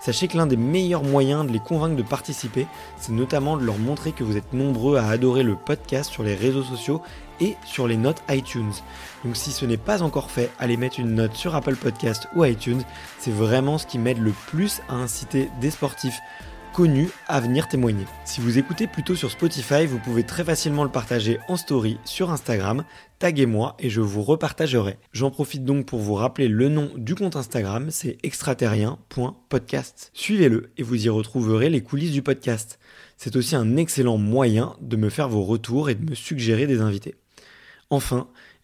Sachez que l'un des meilleurs moyens de les convaincre de participer, c'est notamment de leur montrer que vous êtes nombreux à adorer le podcast sur les réseaux sociaux et sur les notes iTunes. Donc si ce n'est pas encore fait, allez mettre une note sur Apple Podcast ou iTunes, c'est vraiment ce qui m'aide le plus à inciter des sportifs connus à venir témoigner. Si vous écoutez plutôt sur Spotify, vous pouvez très facilement le partager en story sur Instagram, taguez-moi et je vous repartagerai. J'en profite donc pour vous rappeler le nom du compte Instagram, c'est extraterrien.podcast. Suivez-le et vous y retrouverez les coulisses du podcast. C'est aussi un excellent moyen de me faire vos retours et de me suggérer des invités. Enfin,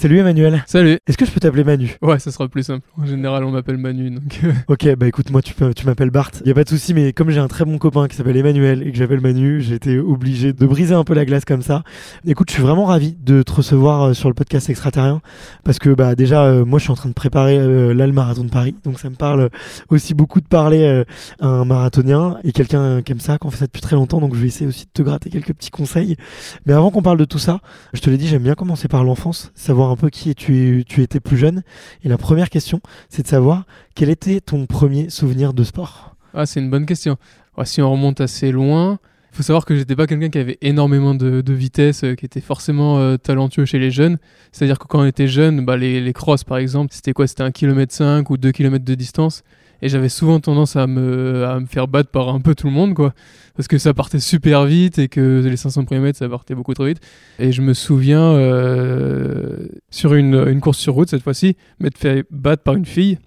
Salut Emmanuel. Salut. Est-ce que je peux t'appeler Manu? Ouais, ça sera plus simple. En général, on m'appelle Manu. Donc... euh, Ok, bah écoute, moi tu, peux- tu m'appelles Bart. Y a pas de souci, mais comme j'ai un très bon copain qui s'appelle Emmanuel et que j'appelle Manu, j'ai été obligé de briser un peu la glace comme ça. Écoute, je suis vraiment ravi de te recevoir euh, sur le podcast extraterrien parce que bah déjà, euh, moi je suis en train de préparer euh, là le marathon de Paris, donc ça me parle aussi beaucoup de parler euh, à un marathonien et quelqu'un qui aime ça, qu'on fait ça depuis très longtemps, donc je vais essayer aussi de te gratter quelques petits conseils. Mais avant qu'on parle de tout ça, je te l'ai dit, j'aime bien commencer par l'enfance, savoir un peu qui tu, étais plus jeune. Et la première question, c'est de savoir quel était ton premier souvenir de sport? Ah, c'est une bonne question. Ouais, si on remonte assez loin, il faut savoir que j'étais pas quelqu'un qui avait énormément de, de vitesse, euh, qui était forcément euh, talentueux chez les jeunes. C'est-à-dire que quand on était jeune, bah, les, les crosses par exemple, c'était quoi? C'était un kilomètre 5 ou 2 km de distance. Et j'avais souvent tendance à me, à me faire battre par un peu tout le monde, quoi. Parce que ça partait super vite et que les 500 premiers mètres, ça partait beaucoup trop vite. Et je me souviens, euh, sur une, une course sur route, cette fois-ci, m'être fait battre par une fille.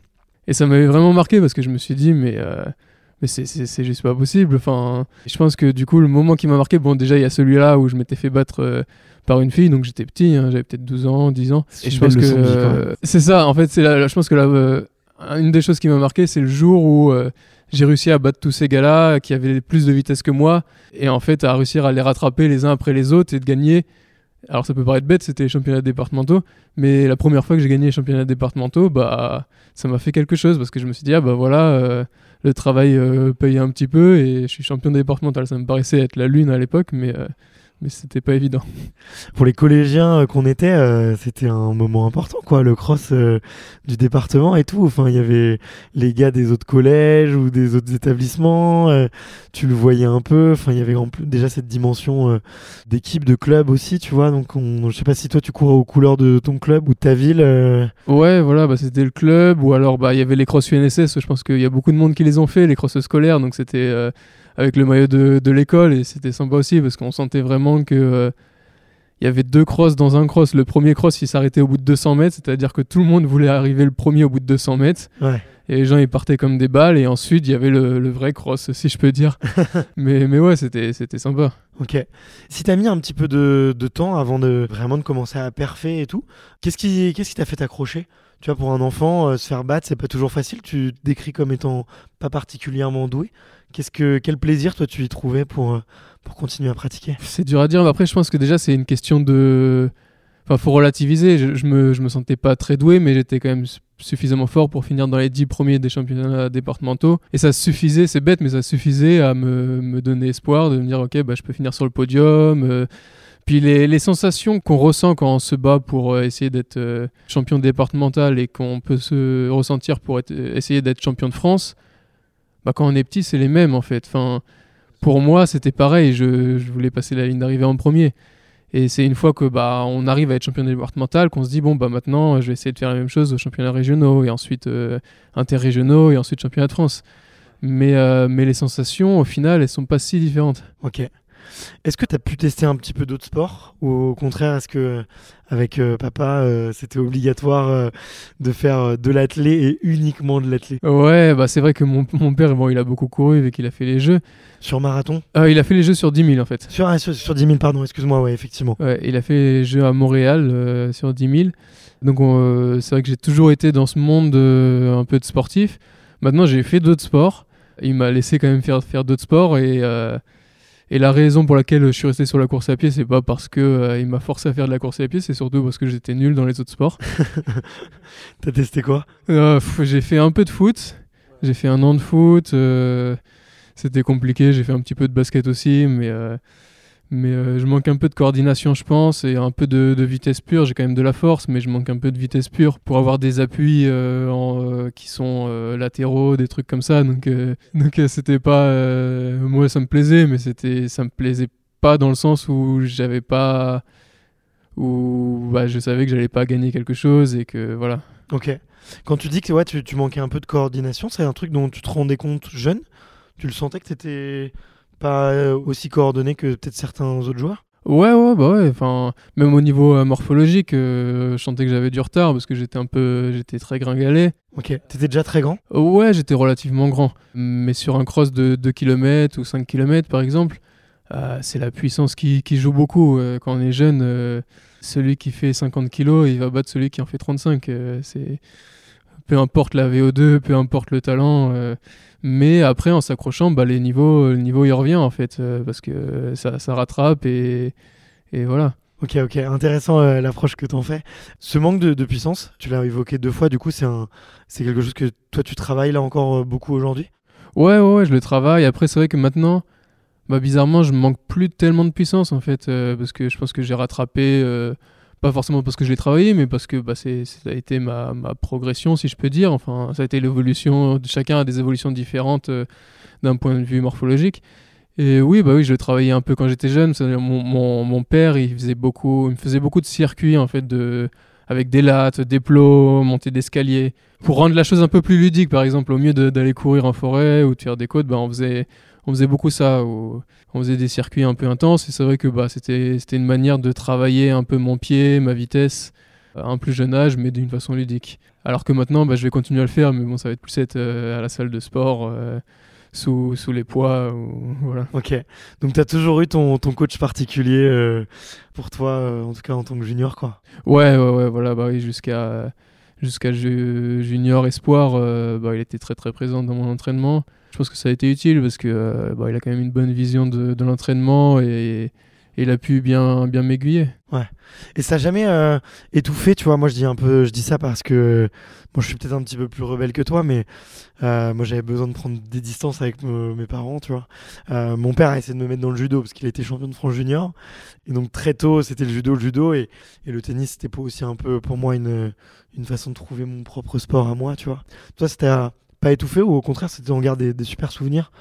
Et ça m'avait vraiment marqué parce que je me suis dit, mais, euh, mais c'est- juste pas possible. Enfin, je pense que du coup, le moment qui m'a marqué, bon, déjà, il y a celui-là où je m'étais fait battre euh, par une fille, donc j'étais petit, hein, j'avais peut-être 12 ans, 10 ans. C'est Et je pense que euh, c'est ça, en fait, c'est la- je pense que la, euh, une des choses qui m'a marqué, c'est le jour où euh, j'ai réussi à battre tous ces gars-là qui avaient plus de vitesse que moi, et en fait, à réussir à les rattraper les uns après les autres et de gagner. Alors ça peut paraître bête, c'était les championnats départementaux, mais la première fois que j'ai gagné les championnats départementaux, bah ça m'a fait quelque chose parce que je me suis dit ah bah voilà euh, le travail euh, paye un petit peu et je suis champion départemental. Ça me paraissait être la lune à l'époque, mais mais c'était pas évident. Pour les collégiens euh, qu'on était, euh, c'était un moment important, quoi, le cross euh, du département et tout. Enfin, il y avait les gars des autres collèges ou des autres établissements. euh, tu le voyais un peu. Enfin, il y avait en plus déjà cette dimension d'équipe, de club aussi, tu vois. Donc, on, je sais pas si toi tu cours aux couleurs de ton club ou de ta ville. Ouais, voilà, bah, c'était le club, ou alors bah, il y avait les cross UNSS, je pense qu'il y a beaucoup de monde qui les ont fait, les cross scolaires, donc c'était avec le maillot de, de l'école, et c'était sympa aussi, parce qu'on sentait vraiment que euh, il y avait deux crosses dans un cross. Le premier cross, il s'arrêtait au bout de 200 mètres, c'est-à-dire que tout le monde voulait arriver le premier au bout de 200 mètres, Ouais. et les gens ils partaient comme des balles, et ensuite il y avait le, le vrai cross, si je peux dire. mais, mais ouais, c'était c'était sympa. Ok. Si t'as mis un petit peu de, de temps avant de vraiment de commencer à perfer et tout, qu'est-ce qui qu'est-ce qui t'a fait t'accrocher? Tu vois, pour un enfant, euh, se faire battre, c'est pas toujours facile. Tu te décris comme étant pas particulièrement doué. Qu'est-ce que, quel plaisir, toi, tu y trouvais pour, euh, pour continuer à pratiquer? C'est dur à dire. Après, je pense que déjà, c'est une question de. Enfin, faut relativiser. Je, je me, je me sentais pas très doué, mais j'étais quand même su- suffisamment fort pour finir dans les 10 premiers des championnats départementaux. Et ça suffisait, c'est bête, mais ça suffisait à me, me donner espoir, de me dire, ok, bah, je peux finir sur le podium. euh. Puis les, sensations qu'on ressent quand on se bat pour euh, essayer d'être euh, champion départemental et qu'on peut se ressentir pour être- essayer d'être champion de France, bah, quand on est petit, c'est les mêmes en fait. Enfin, pour moi, c'était pareil. Je, voulais passer la ligne d'arrivée en premier. Et c'est une fois que bah on arrive à être champion départemental qu'on se dit bon bah maintenant je vais essayer de faire la même chose aux championnats régionaux et ensuite euh, interrégionaux et ensuite championnat de France. Mais, euh, mais les sensations au final elles sont pas si différentes. Ok. Est-ce que tu as pu tester un petit peu d'autres sports Ou au contraire, est-ce que avec euh, papa, euh, c'était obligatoire euh, de faire de l'athlé et uniquement de l'athlé? Ouais bah c'est vrai que mon, mon père bon il a beaucoup couru vu qu'il a fait les jeux. Sur marathon? Il a fait les jeux sur 10 000 en fait. sur, ah, sur, sur 10 000, pardon, excuse-moi, ouais, effectivement. Ouais, il a fait les jeux à Montréal sur 10 000. Donc on, c'est vrai que j'ai toujours été dans ce monde un peu de sportif. Maintenant j'ai fait d'autres sports. Il m'a laissé quand même faire, faire d'autres sports et, et la raison pour laquelle je suis resté sur la course à pied, c'est pas parce que euh, il m'a forcé à faire de la course à pied, c'est surtout parce que j'étais nul dans les autres sports. T'as testé quoi? Euh, j'ai fait un peu de foot. J'ai fait un an de foot. euh, C'était compliqué. J'ai fait un petit peu de basket aussi, mais, mais euh, je manque un peu de coordination, je pense, et un peu de, vitesse pure. J'ai quand même de la force, mais je manque un peu de vitesse pure pour avoir des appuis euh, euh, qui sont latéraux, des trucs comme ça. Donc, donc c'était pas. moi, ça me plaisait, mais c'était, ça me plaisait pas dans le sens où j'avais pas. Où bah, je savais que j'allais pas gagner quelque chose et que voilà. Ok. Quand tu dis que ouais, tu, tu manquais un peu de coordination, c'est un truc dont tu te rendais compte jeune? Tu le sentais que t'étais pas euh, aussi coordonné que peut-être certains autres joueurs? Ouais, ouais, bah ouais. Enfin, même au niveau euh, morphologique, euh, je sentais que j'avais du retard parce que j'étais un peu, j'étais très gringalet. Ok. T'étais déjà très grand? Ouais, j'étais relativement grand. Mais sur un cross de 2 km ou 5 km, par exemple, euh, c'est la puissance qui, qui joue beaucoup. Quand on est jeune, celui qui fait 50 kg, il va battre celui qui en fait 35. Euh, c'est peu importe la VO2, peu importe le talent. euh, mais après, en s'accrochant, bah, les niveaux, le niveau il revient en fait, euh, parce que ça, ça rattrape et, et voilà. Ok, ok, intéressant euh, l'approche que t'en fais. Ce manque de, de puissance, tu l'as évoqué deux fois, du coup, c'est un, c'est quelque chose que toi tu travailles là encore beaucoup aujourd'hui? Ouais, ouais, ouais, je le travaille. Après, c'est vrai que maintenant, bah, bizarrement, je manque plus tellement de puissance en fait, parce que je pense que j'ai rattrapé, pas forcément parce que je l'ai travaillé, mais parce que bah, c'est, ça a été ma, progression, si je peux dire. Enfin, ça a été l'évolution. Chacun a des évolutions différentes euh, d'un point de vue morphologique. Et oui, bah oui, je travaillais un peu quand j'étais jeune. Mon, mon, mon père, il faisait beaucoup, il me faisait beaucoup de circuits en fait de avec des lattes, des plots, montée d'escalier, pour rendre la chose un peu plus ludique. Par exemple, au mieux d'aller courir en forêt ou de des côtes, bah, on faisait on faisait beaucoup ça. où on faisait des circuits un peu intenses et c'est vrai que bah, c'était une manière de travailler un peu mon pied, ma vitesse à un plus jeune âge, mais d'une façon ludique. Alors que maintenant, bah, je vais continuer à le faire, mais bon, ça va être plus être euh, à la salle de sport. euh, sous, sous les poids, ou, voilà. Ok. Donc t'as toujours eu ton, ton coach particulier euh, pour toi, euh, en tout cas en tant que junior, quoi. Ouais, ouais, ouais, voilà, bah oui, jusqu'à jusqu'à ju- junior espoir, euh, bah, il était très très présent dans mon entraînement. Je pense que ça a été utile parce que euh, bah, il a quand même une bonne vision de, de l'entraînement et il a pu bien bien m'aiguiller. Et ça a jamais euh, étouffé, tu vois? Moi, je dis un peu, je dis ça parce que moi, je suis peut-être un petit peu plus rebelle que toi, mais euh, moi, j'avais besoin de prendre des distances avec me- mes parents, tu vois? Euh, mon père a essayé de me mettre dans le judo parce qu'il était champion de France junior, et donc très tôt, c'était le judo, le judo, et, et le tennis, c'était aussi un peu pour moi une une façon de trouver mon propre sport à moi, tu vois? Toi, c'était pas étouffé ou au contraire, c'était en garde des, des super souvenirs?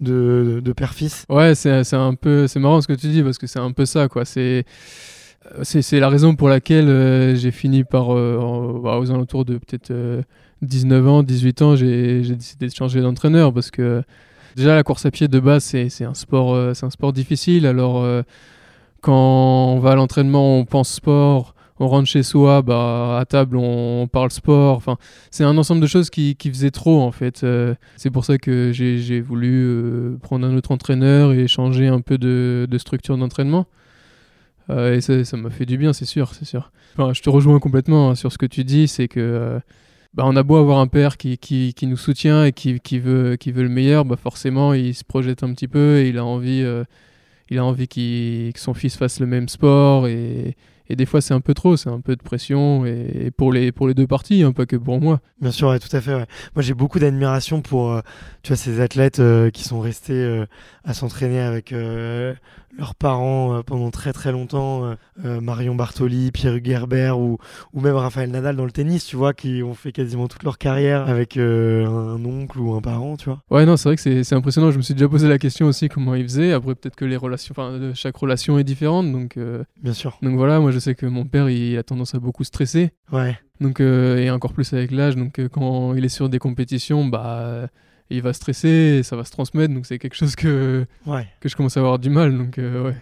De, de, père-fils. Ouais, c'est un peu c'est marrant ce que tu dis parce que c'est un peu ça quoi. C'est c'est la raison pour laquelle euh, j'ai fini par euh, bah, aux alentours de peut-être euh, 19 ans, 18 ans, j'ai décidé de changer d'entraîneur parce que déjà la course à pied de base c'est un sport euh, un sport difficile. Alors quand on va à l'entraînement, on pense sport, on rentre chez soi, bah à table on, parle sport. Enfin, c'est un ensemble de choses qui, qui faisaient trop en fait. Euh, c'est pour ça que j'ai voulu euh, prendre un autre entraîneur et changer un peu de, de structure d'entraînement. Euh, et ça m'a fait du bien, c'est sûr, c'est sûr. Enfin, je te rejoins complètement hein, sur ce que tu dis, c'est que bah, on a beau avoir un père qui, qui, qui nous soutient et qui, qui, veut, qui veut le meilleur, bah forcément il se projette un petit peu et il a envie, il a envie que son fils fasse le même sport et, et des fois c'est un peu trop, c'est un peu de pression et, pour, les, pour les deux parties, hein, pas que pour moi. Bien sûr, ouais, tout à fait. Moi, j'ai beaucoup d'admiration pour euh, tu vois, ces athlètes euh, qui sont restés euh, à s'entraîner avec leurs parents euh, pendant très très longtemps. euh, euh, Marion Bartoli, Pierre Gerber ou, ou même Raphaël Nadal dans le tennis, tu vois, qui ont fait quasiment toute leur carrière avec euh, un oncle ou un parent, tu vois. Ouais, non, c'est vrai que c'est impressionnant. Je me suis déjà posé la question aussi comment ils faisaient. Après, peut-être que les relations, enfin, chaque relation est différente. Donc, Bien sûr. donc voilà, moi je sais que mon père il a tendance à beaucoup stresser. Ouais. Donc, et encore plus avec l'âge. Donc, quand il est sur des compétitions, bah, euh, il va stresser et ça va se transmettre. Donc, c'est quelque chose que, Ouais. que je commence à avoir du mal. Donc, euh, ouais.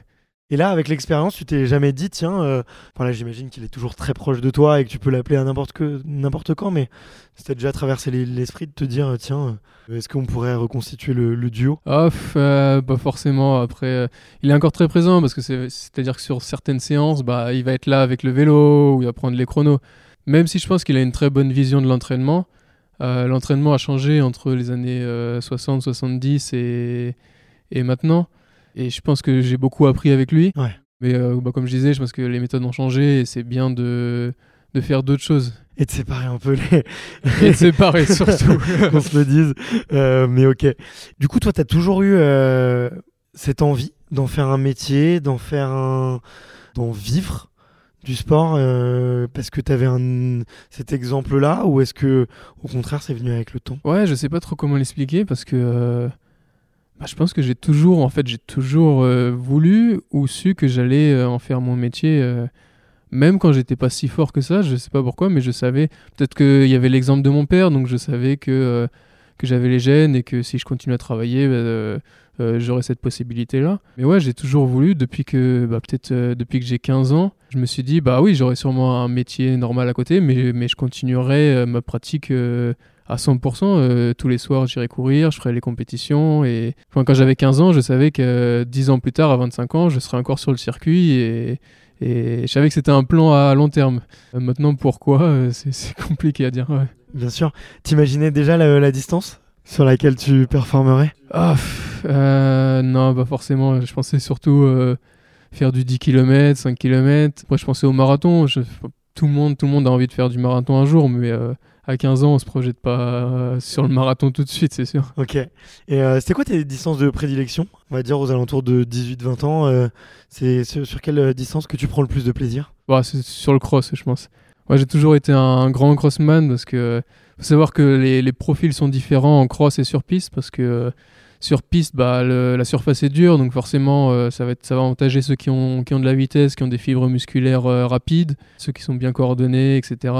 Et là, avec l'expérience, tu t'es jamais dit, tiens, euh, enfin là, j'imagine qu'il est toujours très proche de toi et que tu peux l'appeler à n'importe que n'importe quand, mais c'était déjà traversé les- l'esprit de te dire, euh, tiens, euh, est-ce qu'on pourrait reconstituer le, le duo? Ah, euh, pas forcément. Après, euh, il est encore très présent parce que c'est- c'est-à-dire que sur certaines séances, bah, il va être là avec le vélo ou il va prendre les chronos. Même si je pense qu'il a une très bonne vision de l'entraînement, euh, l'entraînement a changé entre les années euh, 60, 70 et, et maintenant. Et je pense que j'ai beaucoup appris avec lui. Ouais. Mais euh, bah, comme je disais, je pense que les méthodes ont changé et c'est bien de, de faire d'autres choses. Et de séparer un peu les. Et de séparer surtout. qu'on se le dise. Euh, mais ok. Du coup, toi, tu as toujours eu cette envie d'en faire un métier, d'en faire un. d'en vivre? Du sport euh, parce que tu avais cet exemple-là ou est-ce que au contraire c'est venu avec le temps? Ouais, je sais pas trop comment l'expliquer parce que euh, bah, je pense que j'ai toujours, en fait, j'ai toujours euh, voulu ou su que j'allais en faire mon métier, même quand j'étais pas si fort que ça. Je sais pas pourquoi, mais je savais. Peut-être qu'il y avait l'exemple de mon père, donc je savais que que j'avais les gènes et que si je continuais à travailler, bah, euh, euh, j'aurais cette possibilité-là. Mais ouais, j'ai toujours voulu depuis que, bah, peut-être euh, depuis que j'ai 15 ans, je me suis dit, bah oui, j'aurais sûrement un métier normal à côté, mais, mais je continuerai ma pratique à 100%. euh, tous les soirs, j'irai courir, je ferai les compétitions. Et quand j'avais 15 ans, je savais que euh, 10 ans plus tard, à 25 ans, je serais encore sur le circuit et, je savais que c'était un plan à long terme. Maintenant, pourquoi? C'est compliqué à dire. Bien sûr. T'imaginais déjà la, la distance sur laquelle tu performerais? Ah, euh, non, pas forcément. Je pensais surtout euh, faire du 10 km, 5 km. Après, je pensais au marathon. Je- tout, le monde, tout le monde a envie de faire du marathon un jour, mais euh, à 15 ans, on se projette pas sur le marathon tout de suite, c'est sûr. Ok. Et c'était quoi tes distances de prédilection? On va dire aux alentours de 18-20 ans. c'est sur, sur quelle distance que tu prends le plus de plaisir? Bah, c'est sur le cross, je pense. Moi, j'ai toujours été un grand crossman parce que faut savoir que les, profils sont différents en cross et sur piste parce que sur piste, bah, la surface est dure, donc forcément, euh, ça, va être, ça va avantager ceux qui ont, qui ont de la vitesse, qui ont des fibres musculaires euh, rapides, ceux qui sont bien coordonnés, etc.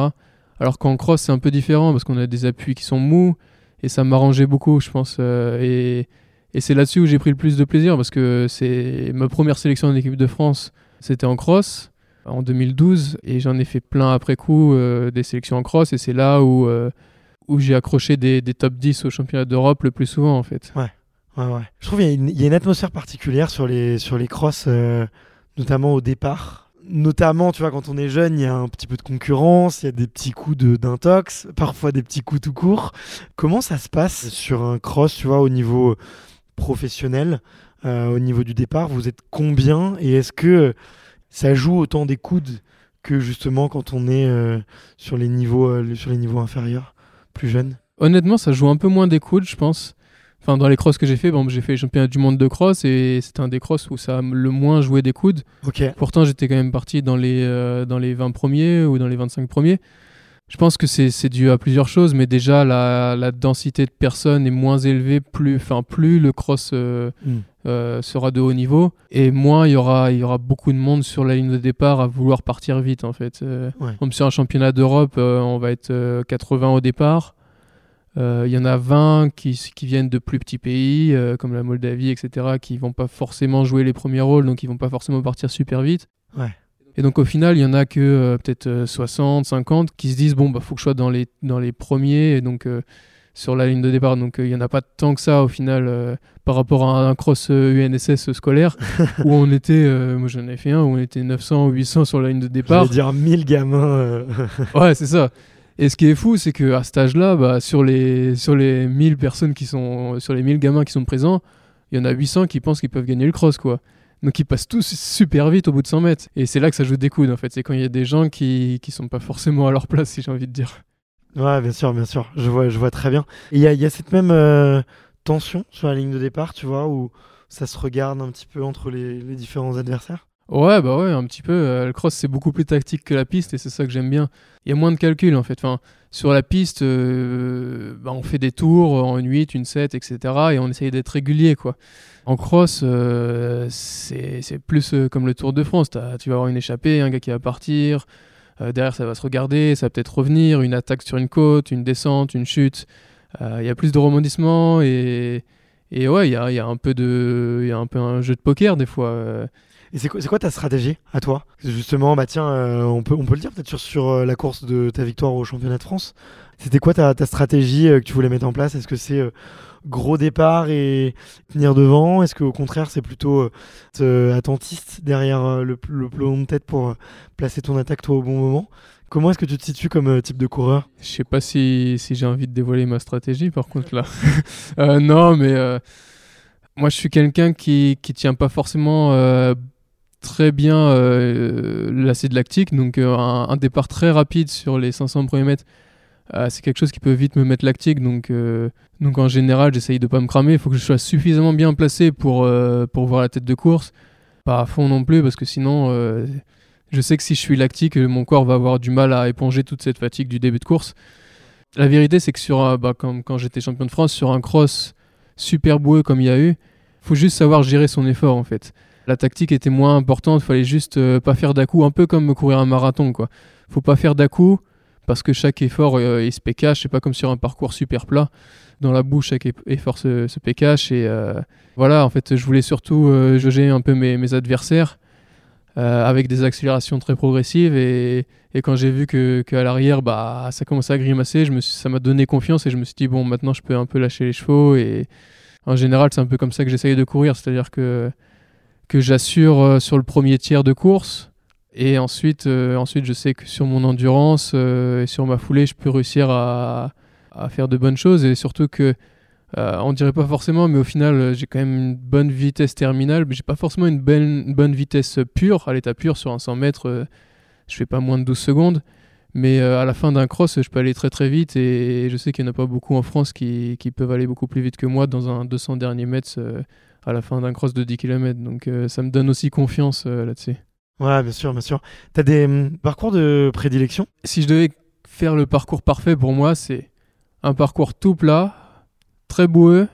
Alors qu'en cross, c'est un peu différent parce qu'on a des appuis qui sont mous et ça m'arrangeait beaucoup, je pense. euh, et et c'est là-dessus où j'ai pris le plus de plaisir parce que c'est ma première sélection en équipe de France, c'était en cross en 2012 et j'en ai fait plein après coup euh, des sélections en cross et c'est là où, euh, où j'ai accroché des, des top 10 au championnat d'Europe le plus souvent en fait. Ouais, ouais. Je trouve qu'il y, a une- atmosphère particulière sur les, sur les crosses, euh, notamment au départ. Notamment, tu vois, quand on est jeune, il y a un petit peu de concurrence, il y a des petits coups d'intox, parfois des petits coups tout courts. Comment ça se passe sur un cross, tu vois, au niveau professionnel, au niveau du départ? Vous êtes combien? Et est-ce que ça joue autant des coudes que justement quand on est euh, sur, les niveaux, euh, sur les niveaux inférieurs, plus jeunes Honnêtement, ça joue un peu moins des coudes, je pense. Enfin, dans les crosses que j'ai fait, bon, j'ai fait les championnats du monde de cross et c'était un des crosses où ça a le moins joué des coudes. Pourtant, j'étais quand même parti dans les, euh, dans les 20 premiers ou dans les 25 premiers. Je pense que c'est c'est dû à plusieurs choses, mais déjà la, la densité de personnes est moins élevée, plus, enfin, plus le cross euh, Mm. Euh, sera de haut niveau, et moins il y aura, il y aura beaucoup de monde sur la ligne de départ à vouloir partir vite en fait. Euh, Ouais. Comme sur un championnat d'Europe, euh, on va être euh, 80 au départ. Il y en a 20 qui, qui viennent de plus petits pays, comme la Moldavie, etc., qui vont pas forcément jouer les premiers rôles, donc ils vont pas forcément partir super vite. Ouais. Et donc au final, il y en a que peut-être euh, 60, 50 qui se disent bon bah faut que je sois dans les dans les premiers et donc sur la ligne de départ. Donc il n'y en a pas tant que ça au final par rapport à un cross UNSS scolaire où on était, moi j'en ai fait un, où on était 900 ou 800 sur la ligne de départ. Je dire 1000 gamins. ouais, c'est ça. Et ce qui est fou, c'est qu'à cet âge-là, bah, sur, les, sur les 1000 personnes qui sont, sur les 1000 gamins qui sont présents, il y en a 800 qui pensent qu'ils peuvent gagner le cross, quoi. Donc ils passent tous super vite au bout de 100 mètres. Et c'est là que ça joue des coudes, en fait. C'est quand il y a des gens qui, qui sont pas forcément à leur place, si j'ai envie de dire. Ouais, bien sûr, bien sûr. Je vois, je vois très bien. Il y a, y a, cette même euh, tension sur la ligne de départ, tu vois, où ça se regarde un petit peu entre les, différents adversaires? Ouais, bah ouais, un petit peu. Euh, le cross, c'est beaucoup plus tactique que la piste et c'est ça que j'aime bien. Il y a moins de calcul en fait. Enfin, sur la piste, euh, bah, on fait des tours en une 8, une 7, etc. et on essaye d'être régulier quoi. En cross, euh, c'est plus comme le Tour de France. tu vas avoir une échappée, un gars qui va partir. Derrière, ça va se regarder, ça va peut-être revenir. Une attaque sur une côte, une descente, une chute. Il y a plus de rebondissements et, et ouais, il y a, un peu y a un peu un jeu de poker des fois. Et c'est quoi, ta stratégie à toi? Justement, bah tiens, euh, on, peut, on peut le dire peut-être sur, sur euh, la course de ta victoire au championnat de France. C'était quoi ta, stratégie euh, que tu voulais mettre en place? Est-ce que c'est gros départ et tenir devant? Est-ce qu'au contraire, c'est plutôt attentiste derrière le, le peloton de tête pour placer ton attaque toi au bon moment? Comment est-ce que tu te situes comme type de coureur? Je sais pas si, j'ai envie de dévoiler ma stratégie par contre là. non, mais moi je suis quelqu'un qui, qui tient pas forcément très bien euh, l'acide lactique, donc euh, un, départ très rapide sur les 500 premiers mètres. Euh, c'est quelque chose qui peut vite me mettre lactique, donc, donc en général j'essaye de pas me cramer. Il faut que je sois suffisamment bien placé pour, pour voir la tête de course, pas à fond non plus, parce que sinon je sais que si je suis lactique, mon corps va avoir du mal à éponger toute cette fatigue du début de course. La vérité, c'est que sur, bah, quand j'étais champion de France, sur un cross super boueux comme il y a eu, faut juste savoir gérer son effort en fait la tactique était moins importante, il fallait juste euh, pas faire dà un peu comme courir un marathon quoi. Faut pas faire dà parce que chaque effort euh, il se pécache, c'est pas comme sur un parcours super plat. Dans la bouche, chaque effort se, se pécache et euh, voilà, en fait, je voulais surtout jauger un peu mes, adversaires avec des accélérations très progressives et, quand j'ai vu que qu'à l'arrière, bah ça commençait à grimacer, ça m'a donné confiance et je me suis dit bon, maintenant je peux un peu lâcher les chevaux et en général, c'est un peu comme ça que j'essayais de courir, c'est-à-dire que j'assure euh, sur le premier tiers de course. Et ensuite, euh, ensuite, je sais que sur mon endurance euh, et sur ma foulée, je peux réussir à, faire de bonnes choses. Et surtout que, on dirait pas forcément, mais au final, j'ai quand même une bonne vitesse terminale. Mais j'ai pas forcément une, bonne, vitesse pure, à l'état pur, sur un 100 mètres, je fais pas moins de 12 secondes. Mais à la fin d'un cross, je peux aller très très vite. Et, je sais qu'il n'y en a pas beaucoup en France qui, qui, peuvent aller beaucoup plus vite que moi dans un 200 derniers mètres à la fin d'un cross de 10 km. Donc euh, ça me donne aussi confiance euh, là-dessus. Ouais, bien sûr, bien sûr. Tu as des hum, parcours de prédilection? Si je devais faire le parcours parfait pour moi, c'est un parcours tout plat, très boueux,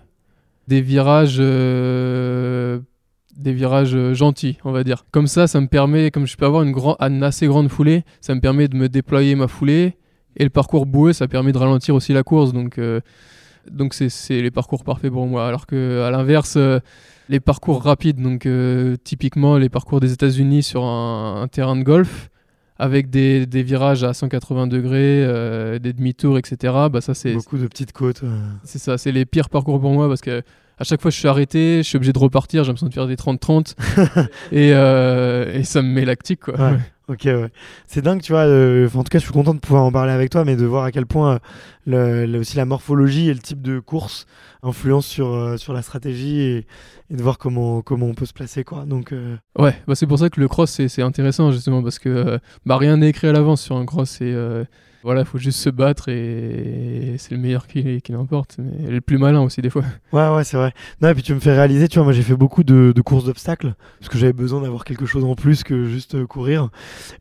des virages, euh, des virages gentils, on va dire. Comme ça, ça me permet, comme je peux avoir une, grand, assez grande foulée, ça me permet de me déployer ma foulée. Et le parcours boueux, ça permet de ralentir aussi la course. Donc donc c'est les parcours parfaits pour moi. Alors que à l'inverse, euh, les parcours rapides, donc euh, typiquement les parcours des États-Unis sur un, terrain de golf, avec des, des, virages à 180 degrés, euh, des demi-tours, etc. Bah ça c'est beaucoup de petites côtes. C'est ça, c'est les pires parcours pour moi parce que à chaque fois je suis arrêté, je suis obligé de repartir, j'ai l'impression de faire des 30-30 et, et, ça me met lactique quoi. Ok, ouais. C'est dingue, tu vois. en tout cas, je suis content de pouvoir en parler avec toi, mais de voir à quel point le, aussi la morphologie et le type de course influencent sur, euh, sur la stratégie et, de voir comment, comment on peut se placer, quoi. Donc, euh, Ouais, bah c'est pour ça que le cross, c'est intéressant, justement, parce que euh, bah, rien n'est écrit à l'avance sur un cross. Et voilà, il faut juste se battre et, c'est le meilleur qui, qui l'emporte. Mais le plus malin aussi, des fois. Ouais, ouais, c'est vrai. Non, et puis tu me fais réaliser, tu vois, moi j'ai fait beaucoup de, de courses d'obstacles parce que j'avais besoin d'avoir quelque chose en plus que juste euh, courir.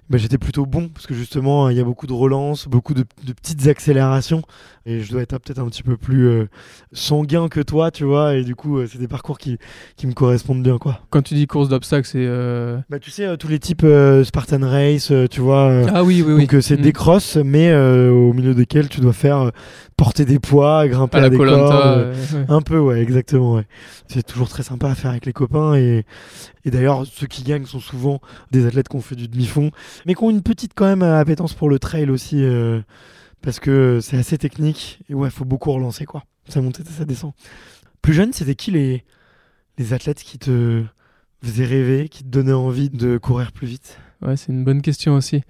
Bah, j'étais plutôt bon parce que justement, il y a beaucoup de relances, beaucoup de, de petites accélérations et je dois être peut-être un petit peu plus euh, sanguin que toi, tu vois, et du coup, euh, c'est des parcours qui, qui me correspondent bien, quoi. Quand tu dis course d'obstacles, c'est. Bah, tu sais, tous les types Spartan Race, tu vois. ah oui, oui, oui. Donc c'est mm. des crosses, mais euh, au milieu desquels tu dois faire euh, porter des poids, grimper à, des cordes. Euh, un peu, ouais, exactement. Ouais. C'est toujours très sympa à faire avec les copains. Et, et d'ailleurs, ceux qui gagnent sont souvent des athlètes qui ont fait du demi-fond, mais qui ont une petite quand même appétence pour le trail aussi. parce que c'est assez technique et ouais, faut beaucoup relancer quoi. Ça monte et ça descend. Plus jeune, c'était qui les, les athlètes qui te faisaient rêver, qui te donnaient envie de courir plus vite? Ouais, c'est une bonne question aussi.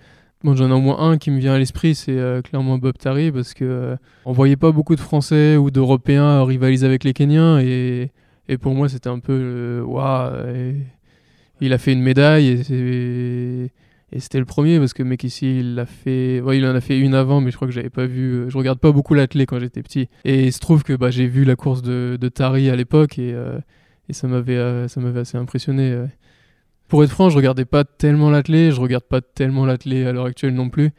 Bon, j'en ai au moins un qui me vient à l'esprit, c'est euh, clairement Bob Tari, parce que euh, on voyait pas beaucoup de Français ou d'Européens rivaliser avec les Kenyans, et, et pour moi c'était un peu waouh. il a fait une médaille et, c'était le premier parce que mec ici il l'a fait, il en a fait une avant, mais je crois que j'avais pas vu. Je regarde pas beaucoup l'athlé quand j'étais petit, et il se trouve que bah, j'ai vu la course de, Tari à l'époque et, euh, et m'avait ça m'avait assez impressionné. Pour être franc, je regardais pas tellement l'athlé, je regarde pas tellement l'athlé à l'heure actuelle non plus.